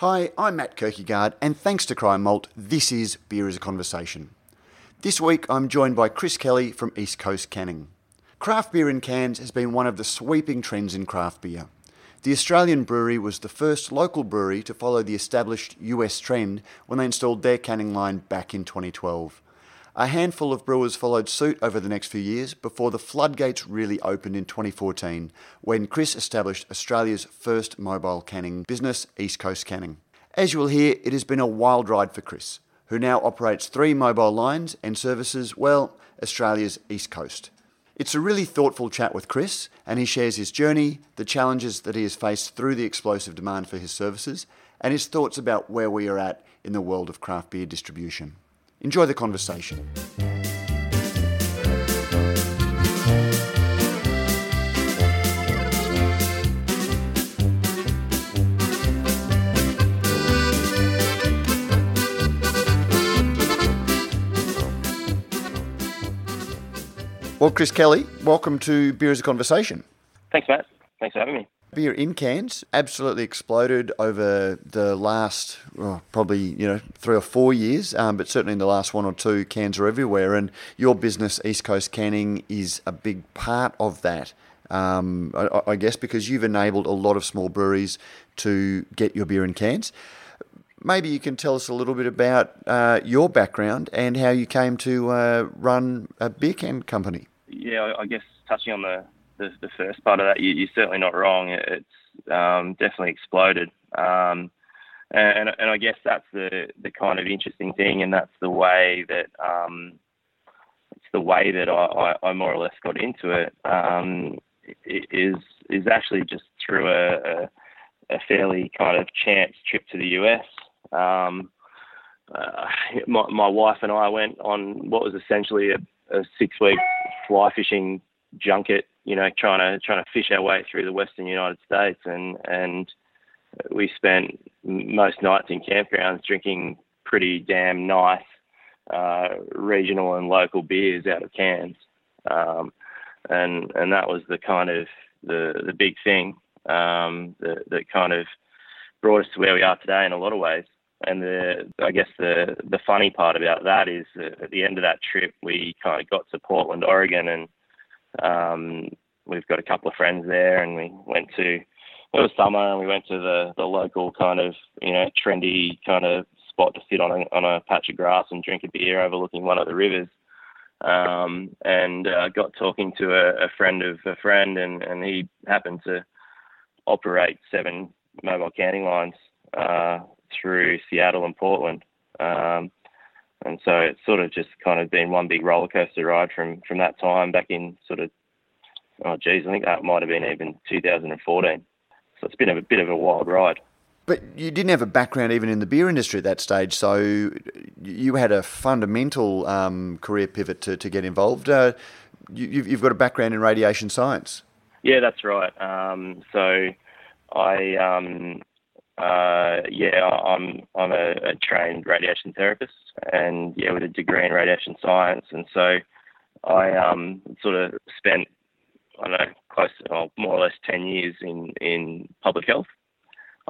Hi, I'm Matt Kirkegaard, and thanks to Cryer Malt, this is Beer as a Conversation. This week I'm joined by Chris Kelly from East Coast Canning. Craft beer in cans has been one of the sweeping trends in craft beer. The Australian brewery was the first local brewery to follow the established US trend when they installed their canning line back in 2012. A handful of brewers followed suit over the next few years before the floodgates really opened in 2014 when Chris established Australia's first mobile canning business, East Coast Canning. As you will hear, it has been a wild ride for Chris, who now operates three mobile lines and services, well, Australia's East Coast. It's a really thoughtful chat with Chris, and he shares his journey, the challenges that he has faced through the explosive demand for his services, and his thoughts about where we are at in the world of craft beer distribution. Enjoy the conversation. Well, Chris Kelly, welcome to Beer as a Conversation. Thanks, Matt. Thanks for having me. Beer in cans absolutely exploded over the last oh, probably you know three or four years, um, but certainly in the last one or two, cans are everywhere, and your business, East Coast Canning, is a big part of that. Um, I, I, guess because you've enabled a lot of small breweries to get your beer in cans. Maybe you can tell us a little bit about uh, your background and how you came to uh, run a beer can company. Yeah, I guess touching on the the, the first part of that, you, are certainly not wrong. It's um, definitely exploded, um, and and I guess that's the the kind of interesting thing, and that's the way that um, it's the way that I, I, I, more or less got into it. Um, is is actually just through a, a, a fairly kind of chance trip to the US. Um, uh, my, my wife and I went on what was essentially a, a six week fly fishing junket you know, trying to trying to fish our way through the western United States, and and we spent most nights in campgrounds drinking pretty damn nice uh, regional and local beers out of cans, um, and and that was the kind of the the big thing um, that that kind of brought us to where we are today in a lot of ways. And the I guess the the funny part about that is that at the end of that trip we kind of got to Portland, Oregon, and um, we've got a couple of friends there, and we went to it was summer, and we went to the the local kind of you know trendy kind of spot to sit on a on a patch of grass and drink a beer overlooking one of the rivers. Um, and uh, got talking to a, a friend of a friend, and, and he happened to operate seven mobile canning lines uh, through Seattle and Portland. Um, and so it's sort of just kind of been one big roller coaster ride from from that time back in sort of oh geez, I think that might have been even 2014. So it's been a bit of a wild ride. But you didn't have a background even in the beer industry at that stage, so you had a fundamental um, career pivot to, to get involved. Uh, you, have got a background in radiation science. Yeah, that's right. Um, so I um, uh, yeah, I'm I'm a, a, trained radiation therapist, and yeah, with a degree in radiation science, and so I um, sort of spent I don't know close to well, more or less ten years in in public health.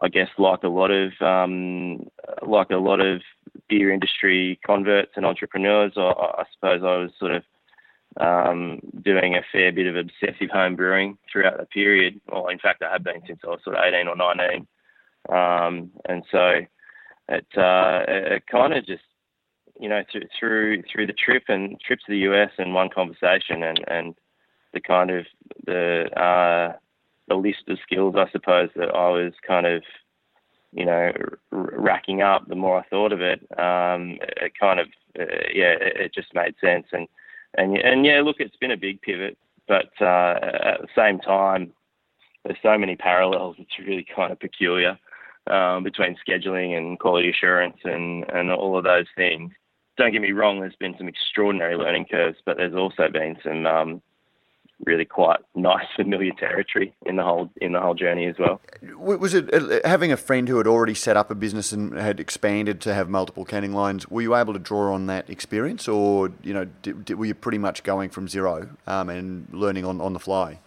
I guess like a lot of um, like a lot of beer industry converts and entrepreneurs, I, I suppose I was sort of um, doing a fair bit of obsessive home brewing throughout the period. Well, in fact, I have been since I was sort of 18 or 19. Um, and so it, uh, it kind of just, you know, through, through through the trip and trip to the US and one conversation and, and the kind of the uh, the list of skills, I suppose, that I was kind of, you know, r- racking up. The more I thought of it, um, it kind of, uh, yeah, it, it, just made sense. And and and yeah, look, it's been a big pivot, but uh, at the same time, there's so many parallels. It's really kind of peculiar um, between scheduling and quality assurance and, and all of those things. Don't get me wrong, there's been some extraordinary learning curves, but there's also been some um, really quite nice familiar territory in the whole in the whole journey as well. Was it uh, having a friend who had already set up a business and had expanded to have multiple canning lines? Were you able to draw on that experience, or you know, did, did, were you pretty much going from zero um, and learning on, on the fly?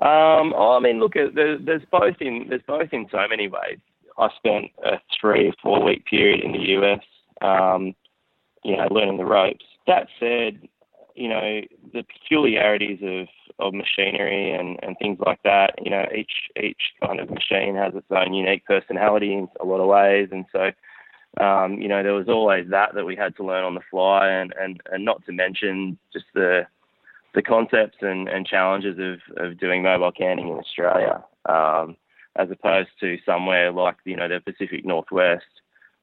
Um, I mean, look, there's both in there's both in so many ways. I spent a three or four week period in the US, um, you know, learning the ropes. That said, you know, the peculiarities of, of machinery and, and things like that, you know, each each kind of machine has its own unique personality in a lot of ways, and so. Um, you know, there was always that that we had to learn on the fly, and, and, and not to mention just the the concepts and, and challenges of, of doing mobile canning in Australia, um, as opposed to somewhere like you know the Pacific Northwest,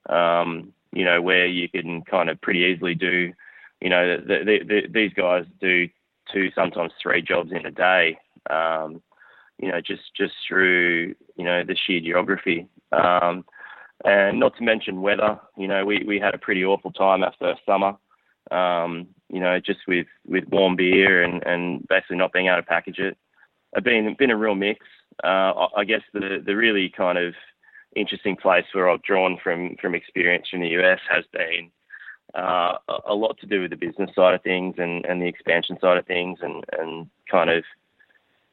um, you know, where you can kind of pretty easily do you know, the, the, the, these guys do two, sometimes three jobs in a day. Um, you know, just just through you know the sheer geography, um, and not to mention weather. You know, we, we had a pretty awful time our first summer. Um, you know, just with, with warm beer and, and basically not being able to package it. It's been been a real mix. Uh, I guess the the really kind of interesting place where I've drawn from from experience from the US has been uh, a lot to do with the business side of things and, and the expansion side of things and, and kind of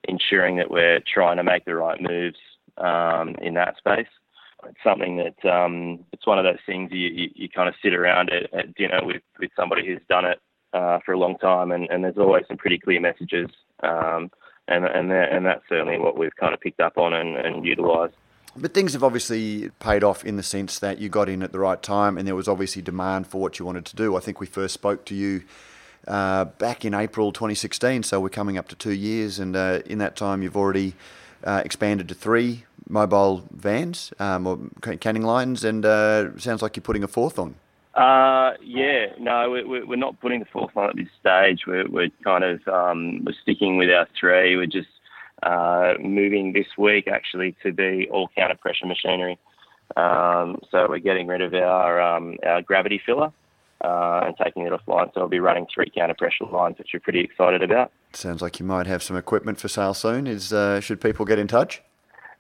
ensuring that we're trying to make the right moves um, in that space. It's something that um, it's one of those things you, you, you kind of sit around at, at, dinner with, with somebody who's done it uh, for a long time, and, and there's always some pretty clear messages, um, and and and that's certainly what we've kind of picked up on and, and utilised. But things have obviously paid off in the sense that you got in at the right time and there was obviously demand for what you wanted to do. I think we first spoke to you uh, back in April 2016, so we're coming up to two years, and uh, in that time you've already uh, expanded to three mobile vans um, or canning lines, and uh, sounds like you're putting a fourth on. Uh, yeah, no, we're, we're not putting the fourth on at this stage. We're, we're kind of um, we're sticking with our three. We're just uh, moving this week actually to be all counter pressure machinery. Um, so we're getting rid of our um, our gravity filler uh, and taking it offline. So we'll be running three counter pressure lines, which we're pretty excited about. Sounds like you might have some equipment for sale soon. Is uh, should people get in touch?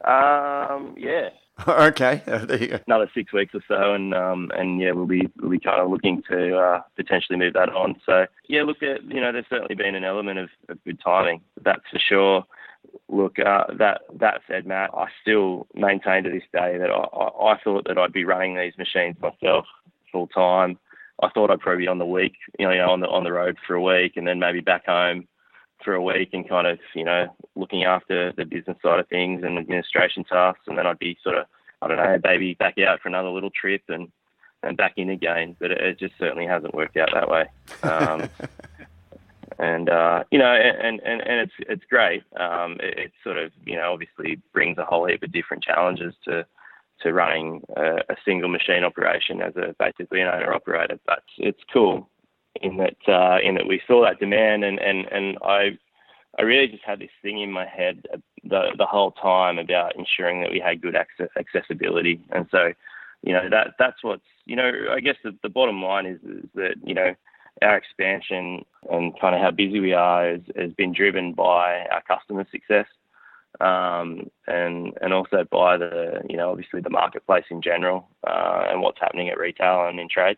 Um, yeah. okay. Another six weeks or so, and um, and yeah, we'll be we'll be kind of looking to uh, potentially move that on. So yeah, look at you know, there's certainly been an element of, of good timing, that's for sure look, uh, that that said, Matt, I still maintain to this day that I, I thought that I'd be running these machines myself full time. I thought I'd probably be on the week, you know, on the on the road for a week, and then maybe back home for a week, and kind of, you know, looking after the business side of things and administration tasks, and then I'd be sort of, I don't know, maybe back out for another little trip and and back in again. But it, it just certainly hasn't worked out that way. Um, and uh, you know, and, and, and it's it's great. Um, it, it, sort of you know obviously brings a whole heap of different challenges to to running a, a single machine operation as a basically an owner operator. But it's cool in that uh, in that we saw that demand, and and and I I really just had this thing in my head the the whole time about ensuring that we had good access, accessibility, and so you know that that's what's you know I guess the, the bottom line is, is that you know our expansion and kind of how busy we are has, has been driven by our customer success um, and and also by the you know obviously the marketplace in general uh, and what's happening at retail and in trade.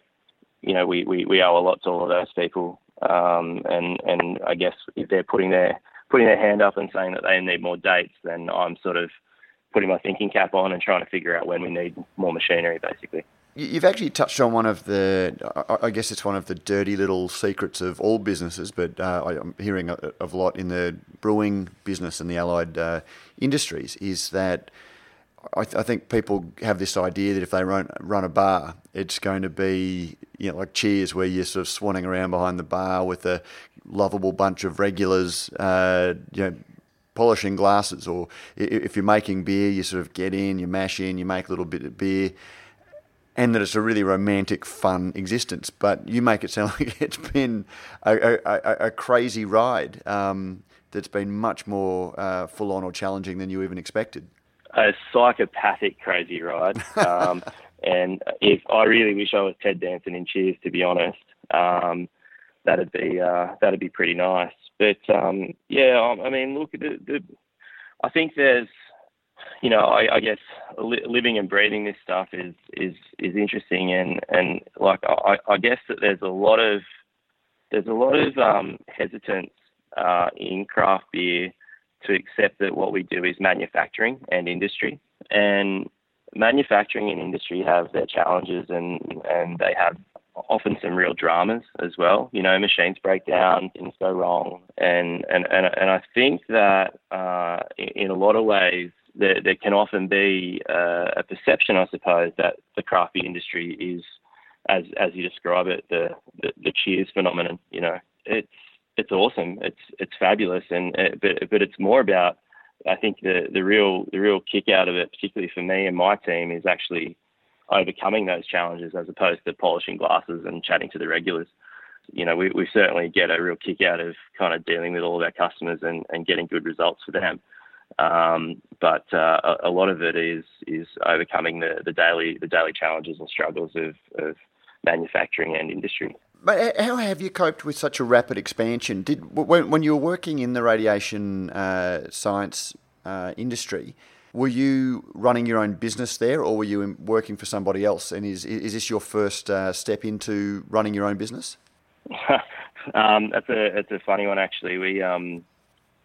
You know we, we, we owe a lot to all of those people um, and and I guess if they're putting their putting their hand up and saying that they need more dates, then I'm sort of putting my thinking cap on and trying to figure out when we need more machinery, basically. You've actually touched on one of the, I guess it's one of the dirty little secrets of all businesses, but uh, I'm hearing of a lot in the brewing business and the allied uh, industries is that I, th- I, think people have this idea that if they run, run a bar, it's going to be you know like Cheers, where you're sort of swanning around behind the bar with a lovable bunch of regulars, uh, you know, polishing glasses, or if you're making beer, you sort of get in, you mash in, you make a little bit of beer and that it's a really romantic, fun existence. But you make it sound like it's been a, a, a crazy ride um, that's been much more uh, full on or challenging than you even expected. A psychopathic crazy ride. Um, and if I really wish I was Ted Danson in Cheers, to be honest, um, that'd be uh, that'd be pretty nice. But um, yeah, I mean, look, the, the, I think there's you know, I, I guess li- living and breathing this stuff is is is interesting, and and like I, I guess that there's a lot of there's a lot of um, hesitance uh, in craft beer to accept that what we do is manufacturing and industry, and manufacturing and industry have their challenges, and and they have often some real dramas as well. You know, machines break down, things go wrong, and and and, and I think that uh, in a lot of ways there, there can often be uh, a perception, I suppose, that the crafty industry is, as as you describe it, the, the, the Cheers phenomenon. You know, it's it's awesome, it's it's fabulous, and uh, but but it's more about I think the the real the real kick out of it, particularly for me and my team, is actually overcoming those challenges as opposed to polishing glasses and chatting to the regulars. You know, we, we certainly get a real kick out of kind of dealing with all of our customers and, and getting good results for them. Um, but uh, a, a, lot of it is is overcoming the, the daily the daily challenges and struggles of, of manufacturing and industry. But how have you coped with such a rapid expansion? Did when, when you were working in the radiation uh, science uh, industry, were you running your own business there, or were you working for somebody else? And is is this your first uh, step into running your own business? um, that's a that's a funny one actually. We um,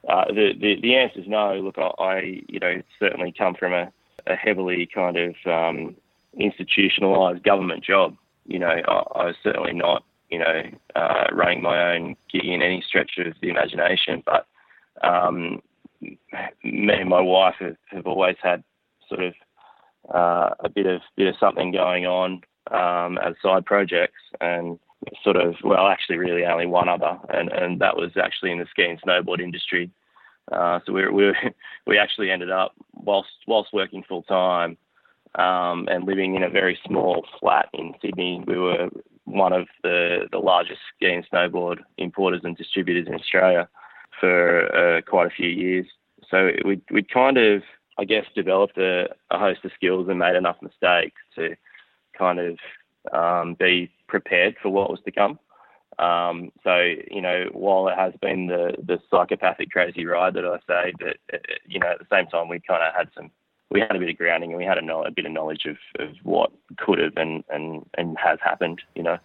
uh, the, the the answer is no. Look, I, I you know certainly come from a, a heavily kind of um, institutionalized government job. You know, I, I, was certainly not you know uh, running my own gig in any stretch of the imagination. But um, me and my wife have, have always had sort of uh, a bit of bit of something going on um, as side projects and sort of well actually really only one other and, and that was actually in the ski and snowboard industry uh, so we we we actually ended up whilst whilst working full time um, and living in a very small flat in Sydney we were one of the the largest ski and snowboard importers and distributors in Australia for uh, quite a few years so we we kind of I guess developed a, a host of skills and made enough mistakes to kind of um, be prepared for what was to come. Um, so you know, while it has been the the psychopathic crazy ride that I say, that uh, you know, at the same time we kind of had some, we had a bit of grounding and we had a, a bit of knowledge of, of what could have and, and and has happened. You know.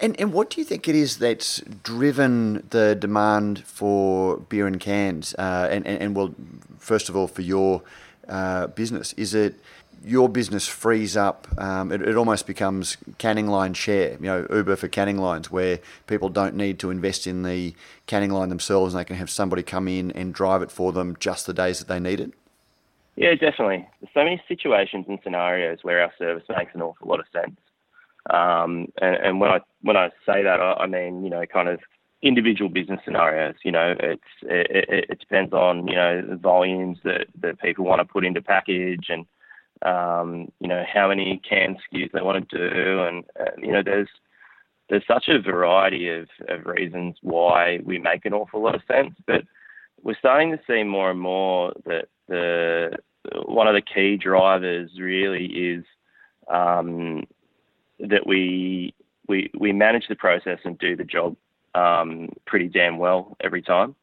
And and what do you think it is that's driven the demand for beer and cans? Uh, and, and and well, first of all, for your uh, business, is it your business frees up, um, it, it, almost becomes canning line share, you know, Uber for canning lines, where people don't need to invest in the canning line themselves and they can have somebody come in and drive it for them just the days that they need it? Yeah, definitely. There's so many situations and scenarios where our service makes an awful lot of sense. Um, and, and, when I when I say that, I, I mean you know kind of individual business scenarios. You know, it's it, it, depends on you know the volumes that, that people want to put into package and um, you know, how many can SKUs they want to do, and uh, you know, there's there's such a variety of, of reasons why we make an awful lot of sense, but we're starting to see more and more that the one of the key drivers really is um, that we we we manage the process and do the job um, pretty damn well every time.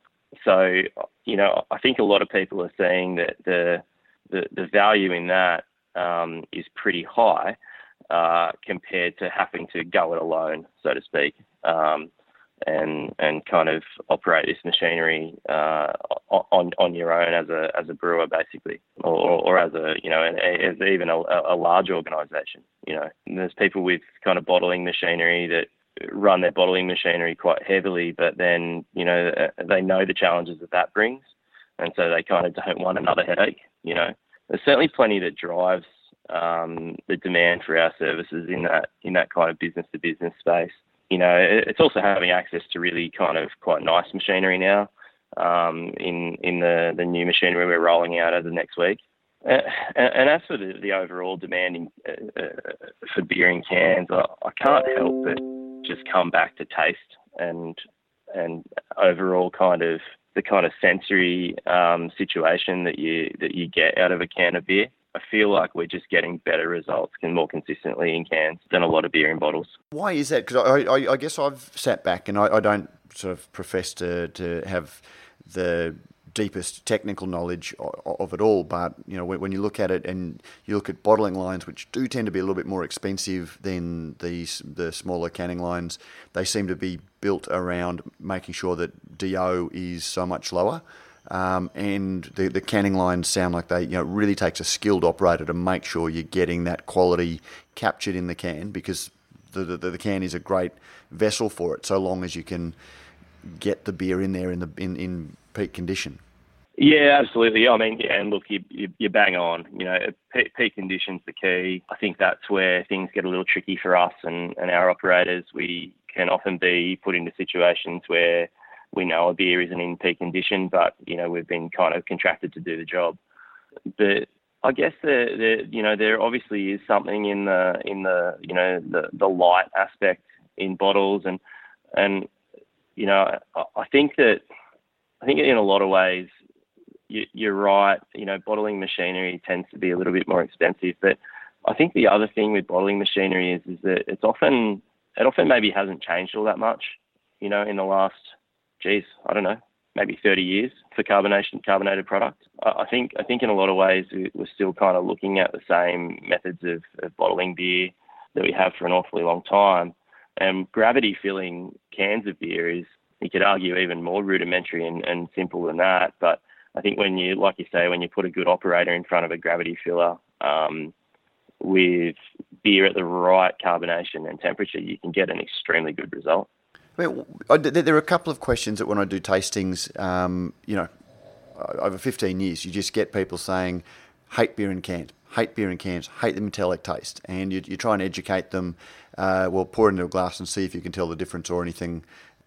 So you know, I think a lot of people are seeing that the the, the value in that um, is pretty high uh, compared to having to go it alone, so to speak, um, and and kind of operate this machinery uh, on on your own as a as a brewer, basically, or, or as a you know, as even a, a large organisation. You know, and there's people with kind of bottling machinery that run their bottling machinery quite heavily, but then you know they know the challenges that that brings, and so they kind of don't want another headache. You know, there's certainly plenty that drives um, the demand for our services in that in that kind of business to business space. You know, it's also having access to really kind of quite nice machinery now. Um, in in the the new machinery we're rolling out over the next week. Uh, and, as for the, the overall demanding uh, uh, for beer in cans, I, I, can't help but just come back to taste and and overall kind of the kind of sensory um, situation that you that you get out of a can of beer. I feel like we're just getting better results and more consistently in cans than a lot of beer in bottles. Why is that? Because I, I, I, guess I've sat back and I, I don't sort of profess to, to have the deepest technical knowledge of it all. But you know, when you look at it and you look at bottling lines, which do tend to be a little bit more expensive than the the smaller canning lines, they seem to be built around making sure that DO is so much lower. Um, and the, the canning lines sound like they, you know, really takes a skilled operator to make sure you're getting that quality captured in the can because the, the, the can is a great vessel for it so long as you can get the beer in there in the in, in peak condition. Yeah, absolutely. I mean, yeah, and look, you, you, you bang on. You know, peak, peak conditions the key. I think that's where things get a little tricky for us and, and our operators. We can often be put into situations where we know a beer isn't in peak condition, but you know we've been kind of contracted to do the job. But I guess the, you know there obviously is something in the in the you know the the light aspect in bottles and and you know I, I think that I think in a lot of ways you, are right. You know, bottling machinery tends to be a little bit more expensive, but I think the other thing with bottling machinery is is that it's often it often maybe hasn't changed all that much. You know, in the last, geez, I don't know, maybe 30 years for carbonation carbonated product. I think I think in a lot of ways we're still kind of looking at the same methods of, of bottling beer that we have for an awfully long time. And gravity filling cans of beer is, you could argue, even more rudimentary and, and simple than that. But I think when you, like you say, when you put a good operator in front of a gravity filler um, with beer at the right carbonation and temperature, you can get an extremely good result. I mean, there are a couple of questions that when I do tastings, um, you know, over 15 years, you just get people saying, hate beer in cans, hate beer in cans, hate the metallic taste. And you, you try and educate them, uh, well, pour it into a glass and see if you can tell the difference or anything.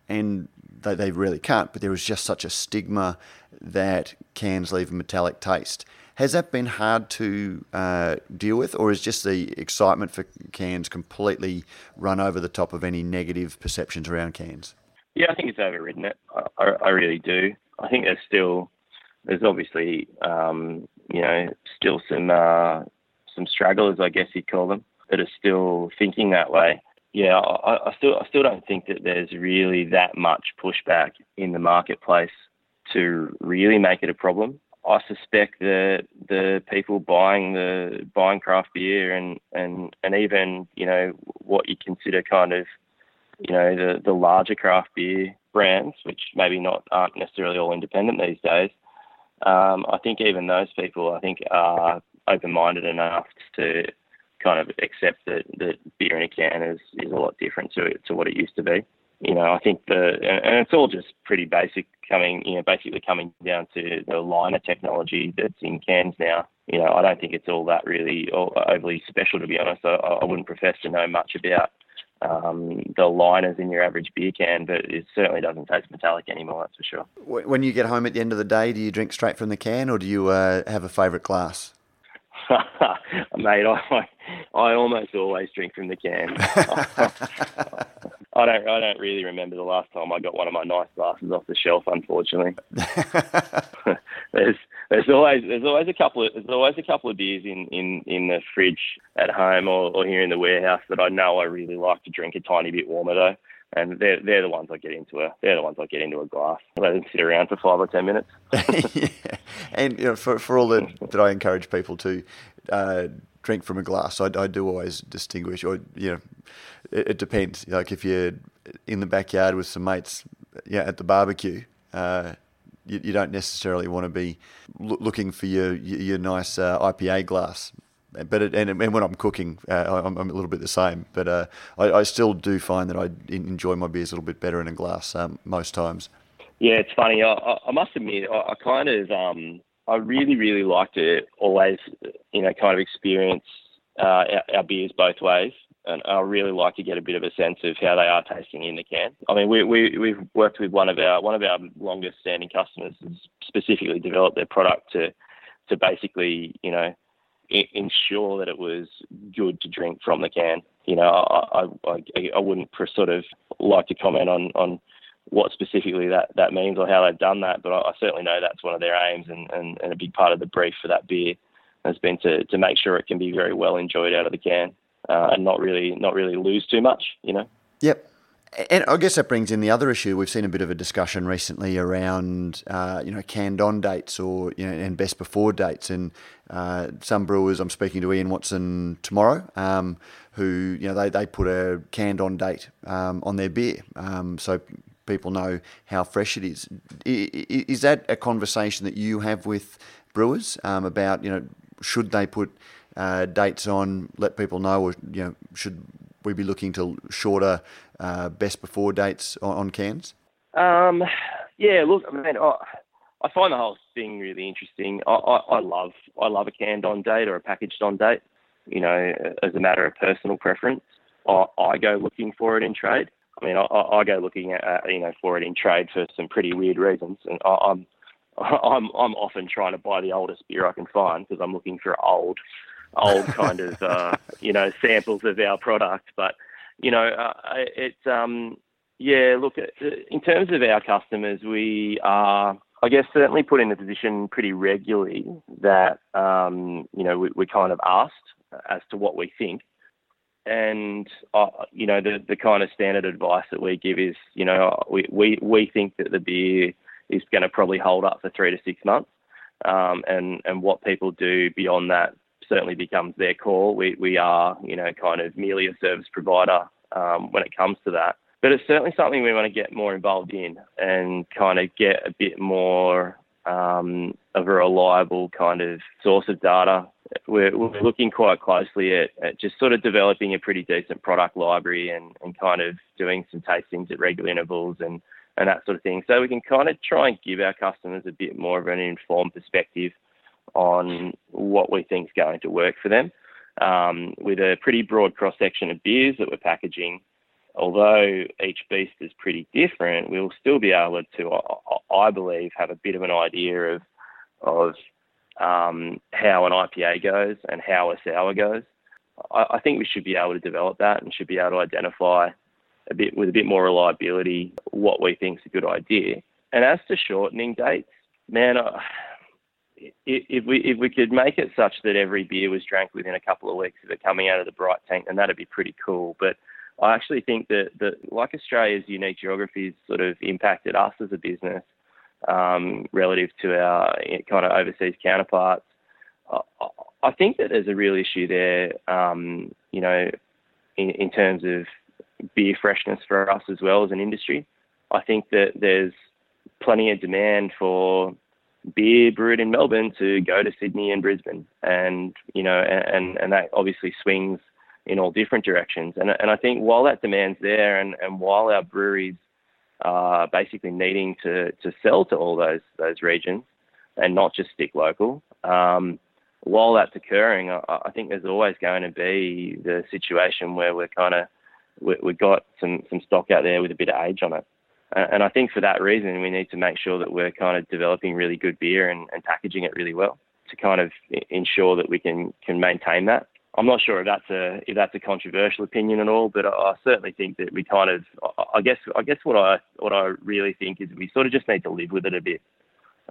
And they, they really can't, but there is just such a stigma that cans leave a metallic taste. Has that been hard to uh, deal with, or is just the excitement for cans completely run over the top of any negative perceptions around cans? Yeah, I think it's overridden it. I, I really do. I think there's still, there's obviously, um, you know, still some uh, some stragglers, I guess you'd call them, that are still thinking that way yeah, I, I, still I still don't think that there's really that much pushback in the marketplace to really make it a problem. I suspect that the people buying the buying craft beer and, and, and even you know what you consider kind of you know the, the larger craft beer brands, which maybe not aren't necessarily all independent these days. Um, I think even those people I think are open minded enough to kind of accept that, that beer in a can is, is a lot different to to what it used to be. You know, I think the and it's all just pretty basic coming, you know, basically coming down to the liner technology that's in cans now. You know, I don't think it's all that really overly special to be honest. I, I wouldn't profess to know much about um, the liners in your average beer can, but it certainly doesn't taste metallic anymore. That's for sure. When you get home at the end of the day, do you drink straight from the can, or do you uh, have a favourite glass? Mate, I I almost always drink from the can. I don't I don't really remember the last time I got one of my nice glasses off the shelf. Unfortunately, there's there's always there's always a couple of there's always a couple of beers in, in, in the fridge at home or, or here in the warehouse that I know I really like to drink a tiny bit warmer though and they're they're the ones I get into a they're the ones I get into a glass. Let them sit around for five or ten minutes. yeah. And you know, for for all that that I encourage people to uh, drink from a glass, I, I do always distinguish, or you know, it, it, depends. Like if you're in the backyard with some mates, yeah, at the barbecue. Uh, you, you, don't necessarily want to be looking for your your, your nice uh, IPA glass but it, and, and, when I'm cooking, uh, I'm, I'm, a little bit the same. But uh, I, I, still do find that I enjoy my beers a little bit better in a glass um, most times. Yeah, it's funny. I, I must admit, I, I kind of, um, I really, really like to always, you know, kind of experience uh, our, our, beers both ways. And I really like to get a bit of a sense of how they are tasting in the can. I mean, we, we, we've worked with one of our one of our longest standing customers, specifically developed their product to to basically, you know, ensure that it was good to drink from the can. You know, I, I, I wouldn't sort of like to comment on, on what specifically that, that means or how they've done that, but I, I certainly know that's one of their aims and, and, and a big part of the brief for that beer has been to, to make sure it can be very well enjoyed out of the can uh, and not really not really lose too much, you know. Yep. And I guess that brings in the other issue. We've seen a bit of a discussion recently around, uh, you know, canned on dates or you know, and best before dates. And uh, some brewers, I'm speaking to Ian Watson tomorrow, um, who you know they, they put a canned on date um, on their beer. Um, so people know how fresh it is. Is that a conversation that you have with brewers um, about you know should they put uh, dates on, let people know, or you know should we be looking to shorter uh, best before dates on, on cans? Um, yeah, look, I mean, I, I find the whole thing really interesting. I, I, I love I love a canned on date or a packaged on date. You know, as a matter of personal preference, I, I go looking for it in trade. I mean, I, I go looking at you know for it in trade for some pretty weird reasons, and I, I'm I'm I'm often trying to buy the oldest beer I can find because I'm looking for old old kind of uh, you know samples of our product. But you know, uh, it's um, yeah. Look, uh, in terms of our customers, we are. I guess certainly put in a position pretty regularly that um, you know we, we're kind of asked as to what we think, and uh, you know the the kind of standard advice that we give is you know we we, we think that the beer is going to probably hold up for three to six months, um, and and what people do beyond that certainly becomes their call. We, we are, you know, kind of merely a service provider um, when it comes to that. But it's certainly something we want to get more involved in and kind of get a bit more um, of a reliable kind of source of data. We're, we're looking quite closely at, at, just sort of developing a pretty decent product library and, and kind of doing some tastings at regular intervals and, and that sort of thing. So we can kind of try and give our customers a bit more of an informed perspective on what we think is going to work for them. Um, with a pretty broad cross section of beers that we're packaging, although each beast is pretty different, we'll still be able to, I believe, have a bit of an idea of of um, how an IPA goes and how a sour goes. I, I, think we should be able to develop that and should be able to identify a bit with a bit more reliability what we think is a good idea. And as to shortening dates, man, if we if we could make it such that every beer was drank within a couple of weeks of it coming out of the bright tank, then that'd be pretty cool. But I actually think that that like Australia's unique geography has sort of impacted us as a business um, relative to our kind of overseas counterparts. I think that there's a real issue there, um, you know, in, in terms of beer freshness for us as well as an industry. I think that there's plenty of demand for beer brewed in Melbourne to go to Sydney and Brisbane, and you know, and and that obviously swings in all different directions. And and I think while that demand's there, and and while our breweries are basically needing to to sell to all those those regions and not just stick local. Um, while that's occurring, I, I, think there's always going to be the situation where we're kind of we, we've got some some stock out there with a bit of age on it. And I think for that reason, we need to make sure that we're kind of developing really good beer and, and packaging it really well to kind of ensure that we can can maintain that. I'm not sure if that's a if that's a controversial opinion at all, but I, certainly think that we kind of I guess I guess what I what I really think is we sort of just need to live with it a bit.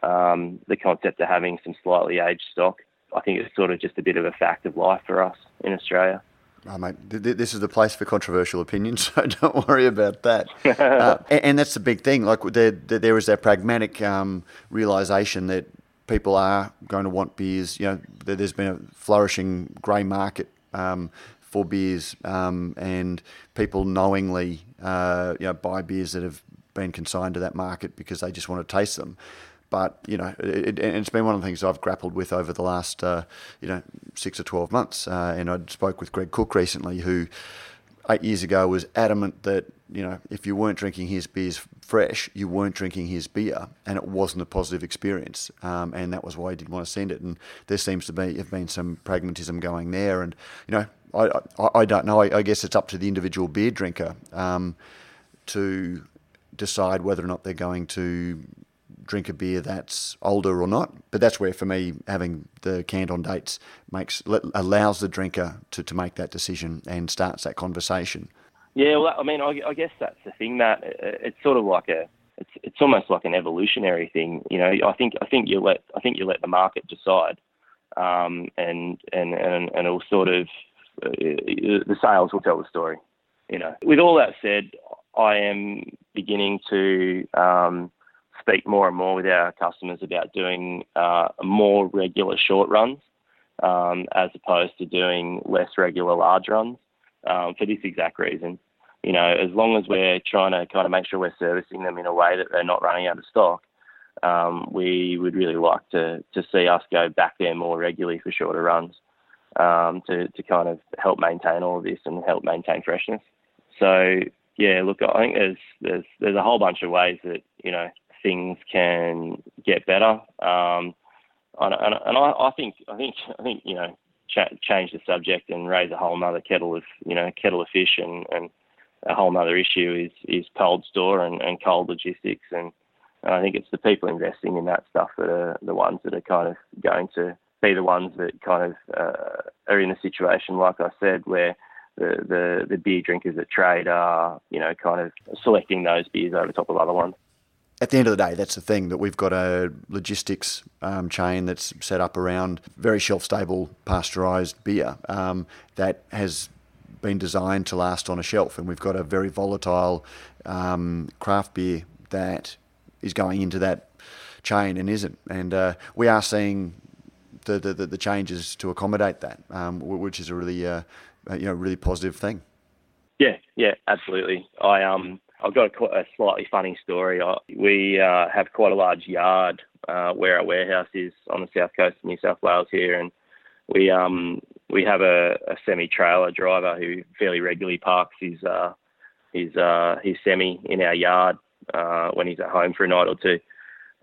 Um, the concept of having some slightly aged stock, I think it's sort of just a bit of a fact of life for us in Australia. Oh, mate, this is the place for controversial opinions, so don't worry about that. uh, and, and, that's the big thing. Like there, there is that pragmatic um, realization that people are going to want beers. You know, there's been a flourishing grey market um, for beers, um, and people knowingly, uh, you know, buy beers that have been consigned to that market because they just want to taste them. But you know, it, it's been one of the things I've grappled with over the last uh, you know six or twelve months. Uh, and I spoke with Greg Cook recently, who eight years ago was adamant that you know if you weren't drinking his beers fresh, you weren't drinking his beer, and it wasn't a positive experience. Um, and that was why he didn't want to send it. And there seems to be have been some pragmatism going there. And you know, I I, I don't know. I, I, guess it's up to the individual beer drinker um, to decide whether or not they're going to drink a beer that's older or not. But that's where, for me, having the canned on dates makes allows the drinker to, to make that decision and starts that conversation. Yeah, well, I mean, I, I guess that's the thing that it's sort of like a it's it's almost like an evolutionary thing. You know, I think I think you let I think you let the market decide, um, and and and and it'll sort of uh, the sales will tell the story. You know, with all that said, I am beginning to um, speak more and more with our customers about doing uh, more regular short runs um, as opposed to doing less regular large runs um, for this exact reason. you know, as long as we're trying to kind of make sure we're servicing them in a way that they're not running out of stock, um, we would really like to, to see us go back there more regularly for shorter runs um, to, to kind of help maintain all of this and help maintain freshness. So yeah, look, I think there's there's there's a whole bunch of ways that you know things can get better. Um, and, and, and I, I think I think I think you know ch- change the subject and raise a whole other kettle of you know kettle of fish and, and a whole other issue is is cold store and, and cold logistics and, and I think it's the people investing in that stuff that are the ones that are kind of going to be the ones that kind of uh, are in a situation like I said where the, the, the beer drinkers at trade are you know kind of selecting those beers over top of other ones at the end of the day, that's the thing that we've got a logistics um, chain that's set up around very shelf stable pasteurised beer um, that has been designed to last on a shelf, and we've got a very volatile um, craft beer that is going into that chain and isn't. And uh, we are seeing the, the, the, changes to accommodate that, um, which is a really uh, you know really positive thing. Yeah, yeah, absolutely. I um I've got a, a slightly funny story. We uh, have quite a large yard uh, where our warehouse is on the south coast of New South Wales here, and we um, we have a, a semi trailer driver who fairly regularly parks his uh, his uh, his semi in our yard uh, when he's at home for a night or two,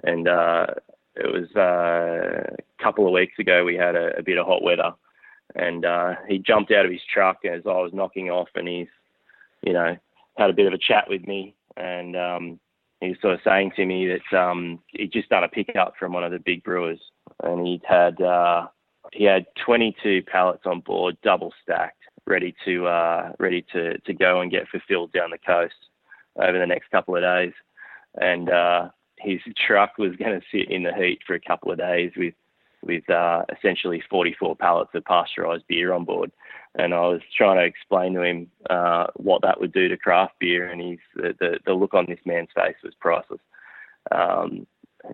and uh, it was uh, a couple of weeks ago we had a, a bit of hot weather, and uh, he jumped out of his truck as I was knocking off, and he's you know had a bit of a chat with me, and um, he was sort of saying to me that um, he'd just done a pickup from one of the big brewers, and he'd had uh, he had 22 pallets on board, double stacked, ready to uh, ready to to go and get fulfilled down the coast over the next couple of days, and uh, his truck was going to sit in the heat for a couple of days with with uh, essentially 44 pallets of pasteurised beer on board and I was trying to explain to him uh, what that would do to craft beer, and he's the, the, the look on this man's face was priceless. Um,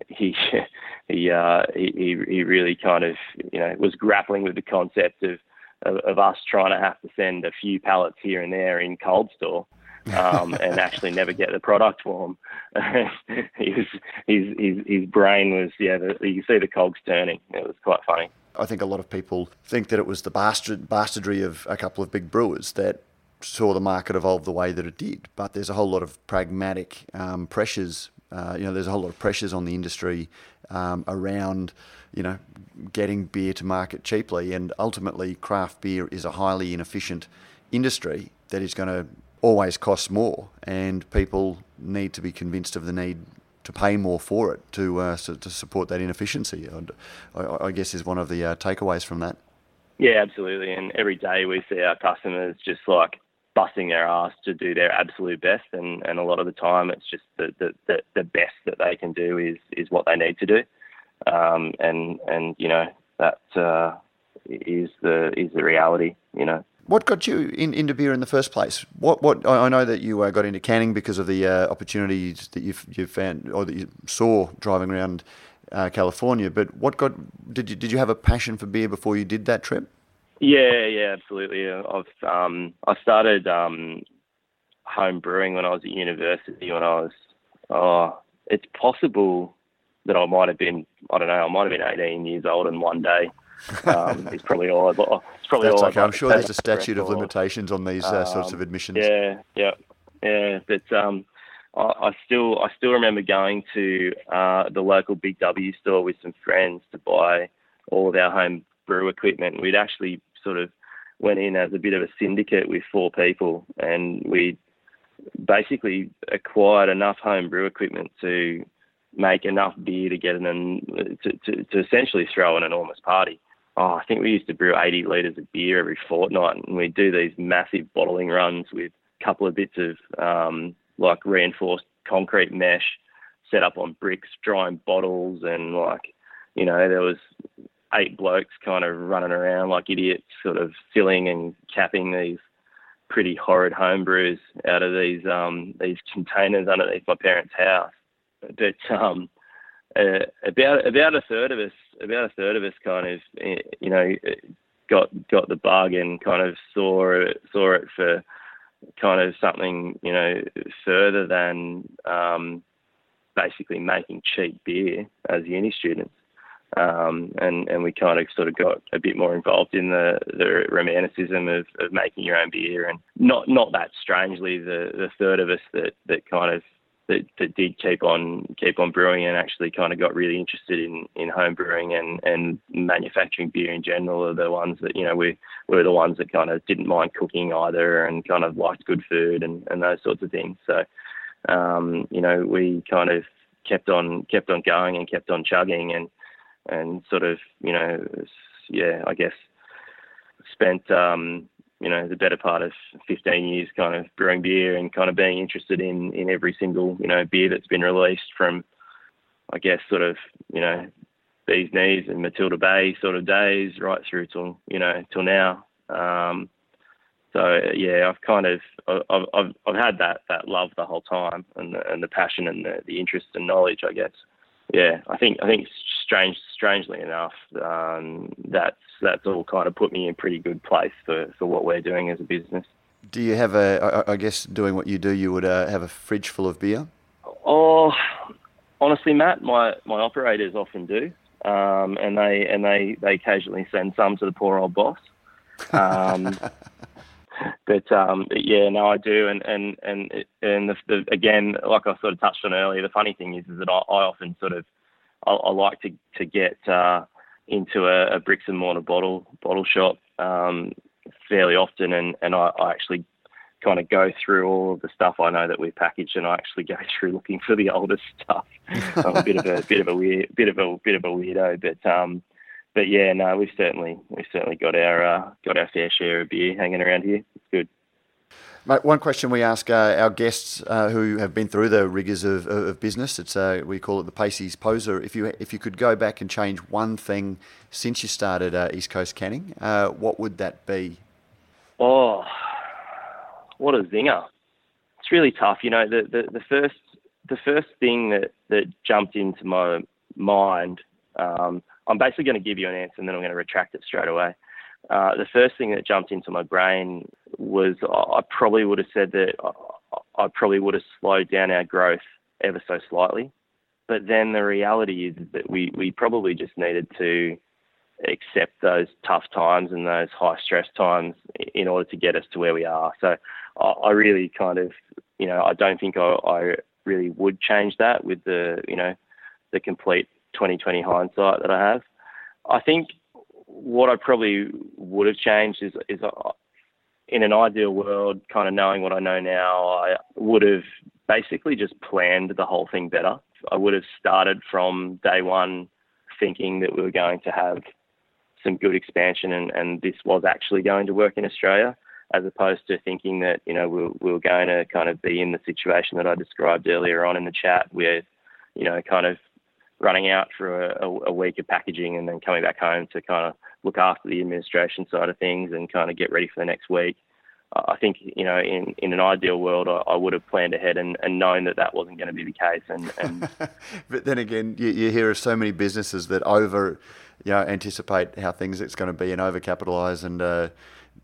he he, uh, he he really kind of you know was grappling with the concept of, of, of us trying to have to send a few pallets here and there in cold store. Um, and actually never get the product for him. his, his his his brain was yeah. The, you see the cogs turning. It was quite funny. I think a lot of people think that it was the bastard, bastardry of a couple of big brewers that saw the market evolve the way that it did. But there's a whole lot of pragmatic um, pressures. Uh, you know, there's a whole lot of pressures on the industry um, around, you know, getting beer to market cheaply. And ultimately, craft beer is a highly inefficient industry that is going to always costs more. And people need to be convinced of the need to pay more for it to uh, so, to support that inefficiency. I, I, guess is one of the uh, takeaways from that. Yeah, absolutely. And every day we see our customers just like busting their ass to do their absolute best, and, and a lot of the time it's just the, the, the, best that they can do is is what they need to do, um, and and you know that uh, is the is the reality. You know. What got you in, into beer in the first place? What what I know that you uh, got into canning because of the uh, opportunities that you you found or that you saw driving around uh, California. But what got did you did you have a passion for beer before you did that trip? Yeah, yeah, absolutely. I've um, I started um, home brewing when I was at university. When I was oh, it's possible that I might have been I don't know I might have been 18 years old in one day um, it's probably all. I've, it's probably That's all. Okay. I'm sure there's a statute of limitations on these uh, sorts of um, admissions. Yeah, yeah, yeah. But um, I, I, still, I still remember going to uh, the local Big W store with some friends to buy all of our home brew equipment. We'd actually sort of went in as a bit of a syndicate with four people, and we basically acquired enough home brew equipment to make enough beer to get an to, to, to essentially throw an enormous party oh, I think we used to brew 80 litres of beer every fortnight, and we'd do these massive bottling runs with a couple of bits of um, like reinforced concrete mesh set up on bricks, drying bottles, and like, you know, there was eight blokes kind of running around like idiots, sort of filling and capping these pretty horrid home brews out of these um, these containers underneath my parents' house. But um, uh, about about a third of us, about a third of us, kind of, eh, you know, got got the bargain, kind of saw it, saw it for kind of something you know further than um, basically making cheap beer as uni students. Um, and and we kind of sort of got a bit more involved in the, the romanticism of, of making your own beer, and not not that strangely, the the third of us that that kind of that, that did keep on keep on brewing and actually kind of got really interested in, in home brewing and, and manufacturing beer in general are the ones that you know we, we were the ones that kind of didn't mind cooking either and kind of liked good food and, and those sorts of things. So um, you know we kind of kept on kept on going and kept on chugging and and sort of you know yeah I guess spent um, you know, the better part of 15 years kind of brewing beer and kind of being interested in, in every single, you know, beer that's been released from, I guess, sort of, you know, Beez Neez and Matilda Bay sort of days right through till, you know, till now. Um, so yeah, I've kind of I've, I've, I've had that, that love the whole time and the, and the passion and the, the interest and knowledge, I guess. Yeah, I think I think strange, strangely enough, um, that's that's all kind of put me in pretty good place for, for what we're doing as a business. Do you have a? I guess doing what you do, you would uh, have a fridge full of beer. Oh, honestly, Matt, my my operators often do, um, and they and they they occasionally send some to the poor old boss. Um, but, um, but yeah, no, I do, and and and and the, the, again, like I sort of touched on earlier, the funny thing is, is that I, I often sort of I, I like to to get uh, into a, a, bricks and mortar bottle bottle shop um, fairly often, and and I, I actually kind of go through all of the stuff I know that we've packaged, and I actually go through looking for the oldest stuff. I'm a bit of a bit of a weird, bit of a bit of a weirdo, but um, but yeah, no, we've certainly we've certainly got our uh, got our fair share of beer hanging around here. It's good. Mate, one question we ask uh, our guests uh, who have been through the rigors of, of business, it's uh, we call it the Pacey's Poser. If you if you could go back and change one thing since you started uh, East Coast Canning, uh, what would that be? Oh, what a zinger! It's really tough. You know, the, the, the first the first thing that, that jumped into my mind, um, I'm basically going to give you an answer and then I'm going to retract it straight away. Uh, the first thing that jumped into my brain was I probably would have said that I probably would have slowed down our growth ever so slightly. But then the reality is that we, we probably just needed to accept those tough times and those high stress times in order to get us to where we are. So I, really kind of, you know, I don't think I, I really would change that with the, you know, the complete 2020 hindsight that I have. I think what I probably would have changed is is in an ideal world, kind of knowing what I know now, I would have basically just planned the whole thing better. I would have started from day one thinking that we were going to have some good expansion and, and this was actually going to work in Australia, as opposed to thinking that, you know, we, we were going to kind of be in the situation that I described earlier on in the chat with, you know, kind of running out for a, a, week of packaging and then coming back home to kind of look after the administration side of things and kind of get ready for the next week. I think you know, in, in an ideal world, I, I would have planned ahead and, and known that that wasn't going to be the case. And, and but then again, you, you hear of so many businesses that over, you know, anticipate how things it's going to be and overcapitalize, and uh,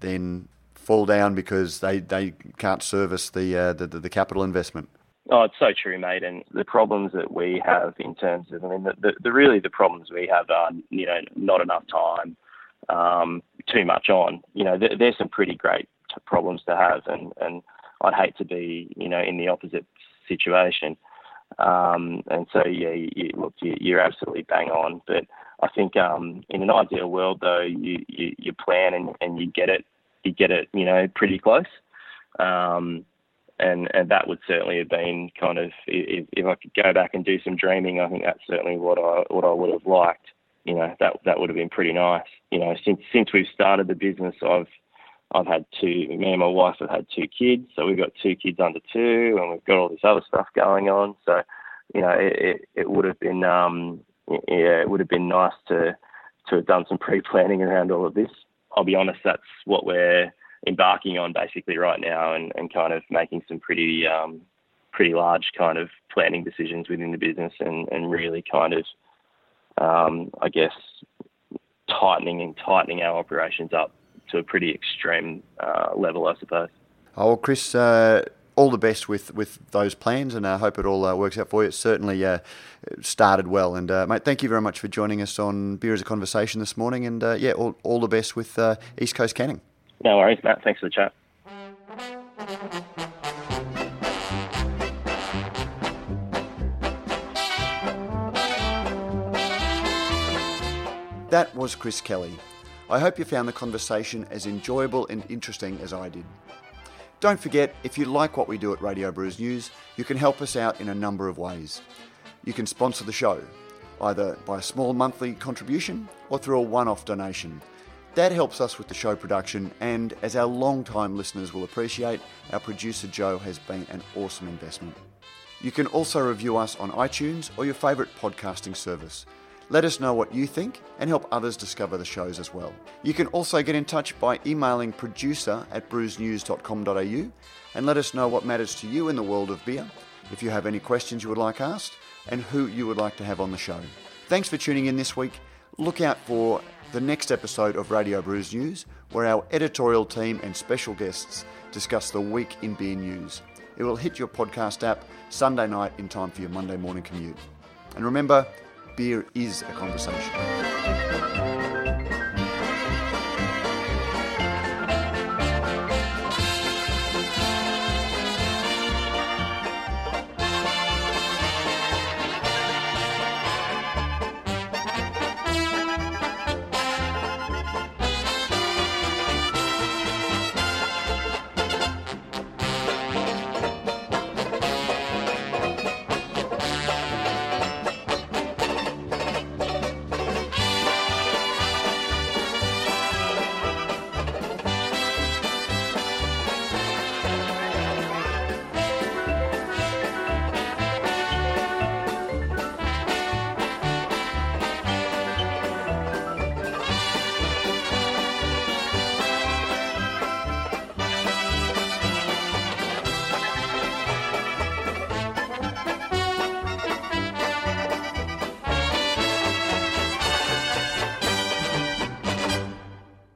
then fall down because they, they can't service the, uh, the the capital investment. Oh, it's so true, mate. And the problems that we have in terms of, I mean, the, the, the really the problems we have are, you know, not enough time, um, too much on. You know, there, there's some pretty great problems to have, and, and I'd hate to be, you know, in the opposite situation. Um, and so, yeah, you, you, look, you, you're absolutely bang on. But I think um, in an ideal world, though, you, you, you plan and, and you get it, you get it, you know, pretty close. Um, and and that would certainly have been kind of if, if I could go back and do some dreaming, I think that's certainly what I what I would have liked. You know, that that would have been pretty nice. You know, since since we've started the business, I've I've had two. Me and my wife have had two kids, so we've got two kids under two, and we've got all this other stuff going on. So, you know, it it, it would have been um yeah, it would have been nice to to have done some pre-planning around all of this. I'll be honest, that's what we're embarking on basically right now and, and kind of making some pretty um, pretty large kind of planning decisions within the business and, and really kind of um, I guess tightening and tightening our operations up to a pretty extreme uh, level, I suppose. Oh, well, Chris, uh, all the best with, with those plans, and I hope it all uh, works out for you. It certainly uh, started well, and uh, mate, thank you very much for joining us on Beer as a Conversation this morning, and uh, yeah, all, all the best with uh, East Coast Canning. No worries, Matt. Thanks for the chat. That was Chris Kelly. I hope you found the conversation as enjoyable and interesting as I did. Don't forget, if you like what we do at Radio Brews News, you can help us out in a number of ways. You can sponsor the show, either by a small monthly contribution or through a one off donation. That helps us with the show production, and as our long-time listeners will appreciate, our producer Joe has been an awesome investment. You can also review us on iTunes or your favourite podcasting service. Let us know what you think and help others discover the shows as well. You can also get in touch by emailing producer at brewsnews.com.au and let us know what matters to you in the world of beer, if you have any questions you would like asked, and who you would like to have on the show. Thanks for tuning in this week. Look out for the next episode of Radio Brews News, where our editorial team and special guests discuss the week in beer news. It will hit your podcast app Sunday night in time for your Monday morning commute. And remember, beer is a conversation.